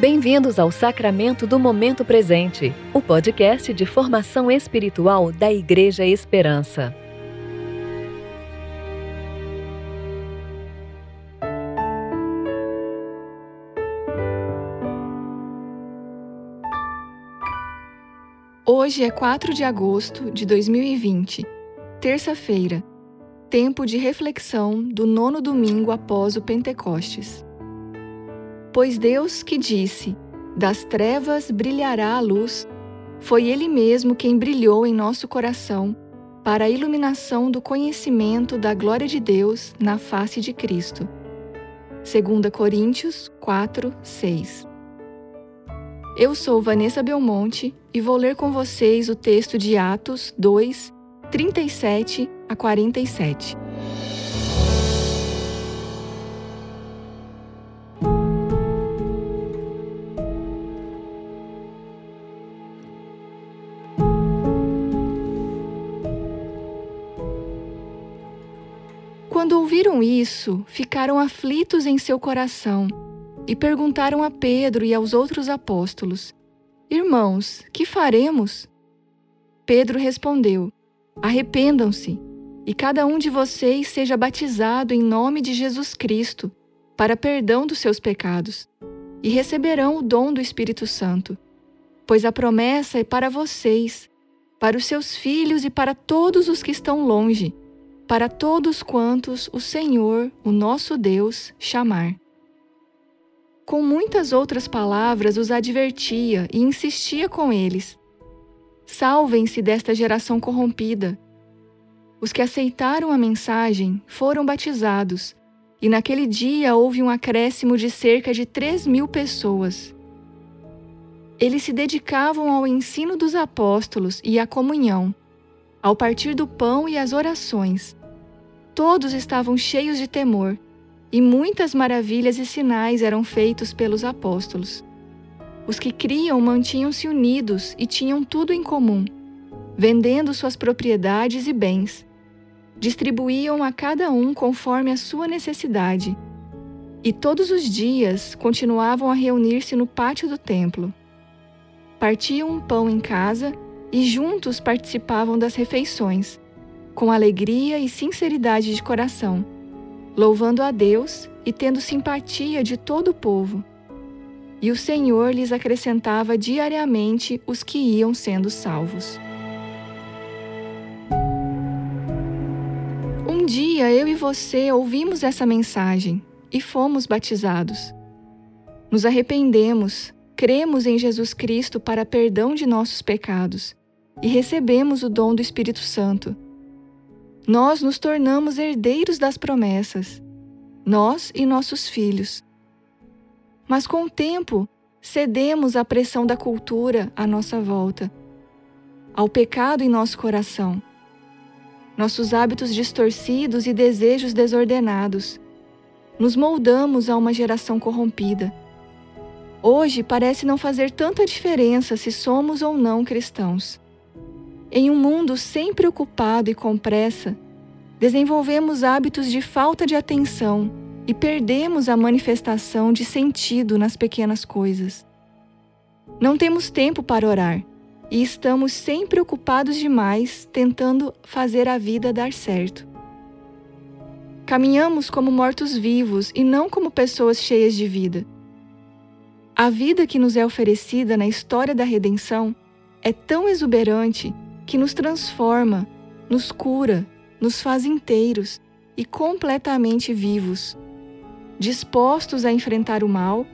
Bem-vindos ao Sacramento do Momento Presente, o podcast de formação espiritual da Igreja Esperança. Hoje é 4 de agosto de 2020, terça-feira, tempo de reflexão do nono domingo após o Pentecostes. Pois Deus que disse: Das trevas brilhará a luz, foi Ele mesmo quem brilhou em nosso coração para a iluminação do conhecimento da glória de Deus na face de Cristo. 2 Coríntios 4, 6 Eu sou Vanessa Belmonte e vou ler com vocês o texto de Atos 2, 37 a 47. Quando ouviram isso, ficaram aflitos em seu coração e perguntaram a Pedro e aos outros apóstolos: Irmãos, que faremos? Pedro respondeu: Arrependam-se e cada um de vocês seja batizado em nome de Jesus Cristo para perdão dos seus pecados e receberão o dom do Espírito Santo, pois a promessa é para vocês, para os seus filhos e para todos os que estão longe, para todos quantos o Senhor, o nosso Deus, chamar com muitas outras palavras os advertia e insistia com eles: Salvem-se desta geração corrompida. Os que aceitaram a mensagem foram batizados, e naquele dia houve um acréscimo de cerca de três mil pessoas. Eles se dedicavam ao ensino dos apóstolos e à comunhão, ao partir do pão e às orações. Todos estavam cheios de temor e muitas maravilhas e sinais eram feitos pelos apóstolos. Os que criam mantinham-se unidos e tinham tudo em comum, vendendo suas propriedades e bens. Distribuíam a cada um conforme a sua necessidade. E todos os dias continuavam a reunir-se no pátio do templo. Partiam um pão em casa e juntos participavam das refeições, com alegria e sinceridade de coração louvando a Deus e tendo simpatia de todo o povo. E o Senhor lhes acrescentava diariamente os que iam sendo salvos. Um dia eu e você ouvimos essa mensagem e fomos batizados. Nos arrependemos, cremos em Jesus Cristo para perdão de nossos pecados e recebemos o dom do Espírito Santo nós nos tornamos herdeiros das promessas, nós e nossos filhos. Mas com o tempo, cedemos à pressão da cultura à nossa volta, ao pecado em nosso coração, nossos hábitos distorcidos e desejos desordenados. Nos moldamos a uma geração corrompida. Hoje parece não fazer tanta diferença se somos ou não cristãos. Em um mundo sempre ocupado e com pressa, desenvolvemos hábitos de falta de atenção e perdemos a manifestação de sentido nas pequenas coisas. Não temos tempo para orar e estamos sempre ocupados demais tentando fazer a vida dar certo. Caminhamos como mortos-vivos e não como pessoas cheias de vida. A vida que nos é oferecida na história da redenção é tão exuberante que nos transforma, nos cura, nos faz inteiros e completamente vivos, dispostos a enfrentar o mal,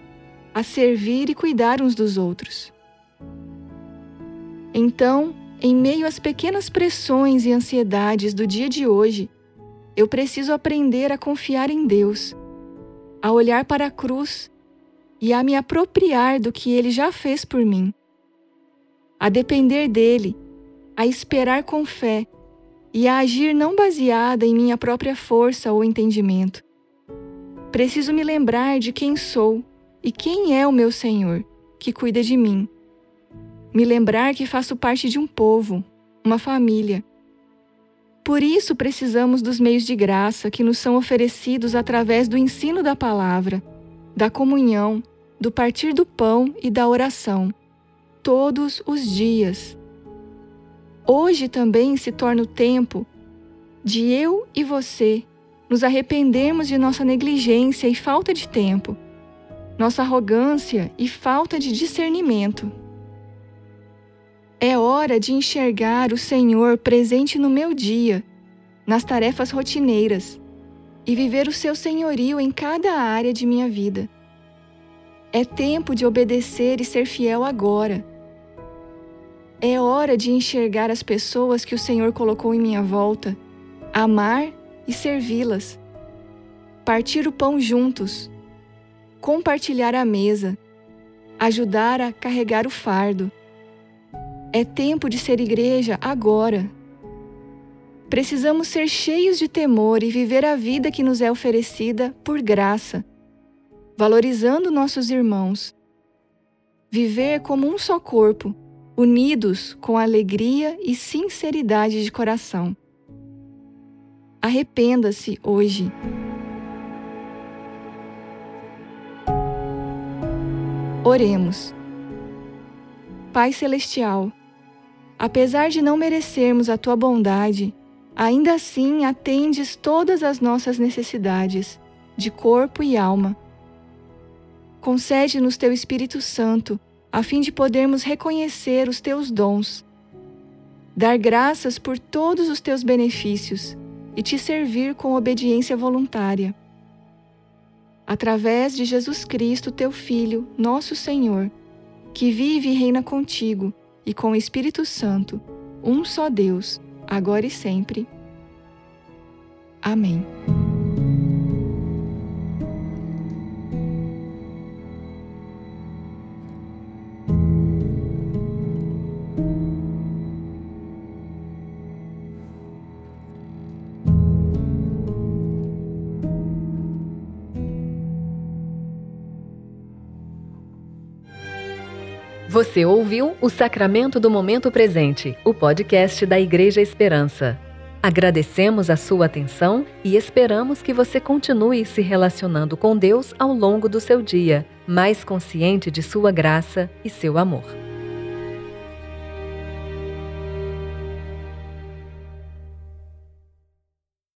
a servir e cuidar uns dos outros. Então, em meio às pequenas pressões e ansiedades do dia de hoje, eu preciso aprender a confiar em Deus, a olhar para a cruz e a me apropriar do que Ele já fez por mim, a depender dele a esperar com fé e a agir não baseada em minha própria força ou entendimento. Preciso me lembrar de quem sou e quem é o meu Senhor, que cuida de mim. Me lembrar que faço parte de um povo, uma família. Por isso precisamos dos meios de graça que nos são oferecidos através do ensino da palavra, da comunhão do partir do pão e da oração, todos os dias. Hoje também se torna o tempo de eu e você nos arrependermos de nossa negligência e falta de tempo, nossa arrogância e falta de discernimento. É hora de enxergar o Senhor presente no meu dia, nas tarefas rotineiras, e viver o seu senhorio em cada área de minha vida. É tempo de obedecer e ser fiel agora. É hora de enxergar as pessoas que o Senhor colocou em minha volta, amar e servi-las, partir o pão juntos, compartilhar a mesa, ajudar a carregar o fardo é tempo de ser igreja agora. Precisamos ser cheios de temor e viver a vida que nos é oferecida por graça, valorizando nossos irmãos. Viver como um só corpo, unidos com alegria e sinceridade de coração. Arrependa-se hoje. Oremos. Pai Celestial, Apesar de não merecermos a tua bondade, ainda assim atendes todas as nossas necessidades, de corpo e alma. Concede-nos teu Espírito Santo, a fim de podermos reconhecer os teus dons, dar graças por todos os teus benefícios e te servir com obediência voluntária. Através de Jesus Cristo, teu Filho, nosso Senhor, que vive e reina contigo e com o Espírito Santo, um só Deus, agora e sempre. Amém. Você ouviu o Sacramento do Momento Presente, o podcast da Igreja Esperança. Agradecemos a sua atenção e esperamos que você continue se relacionando com Deus ao longo do seu dia, mais consciente de sua graça e seu amor.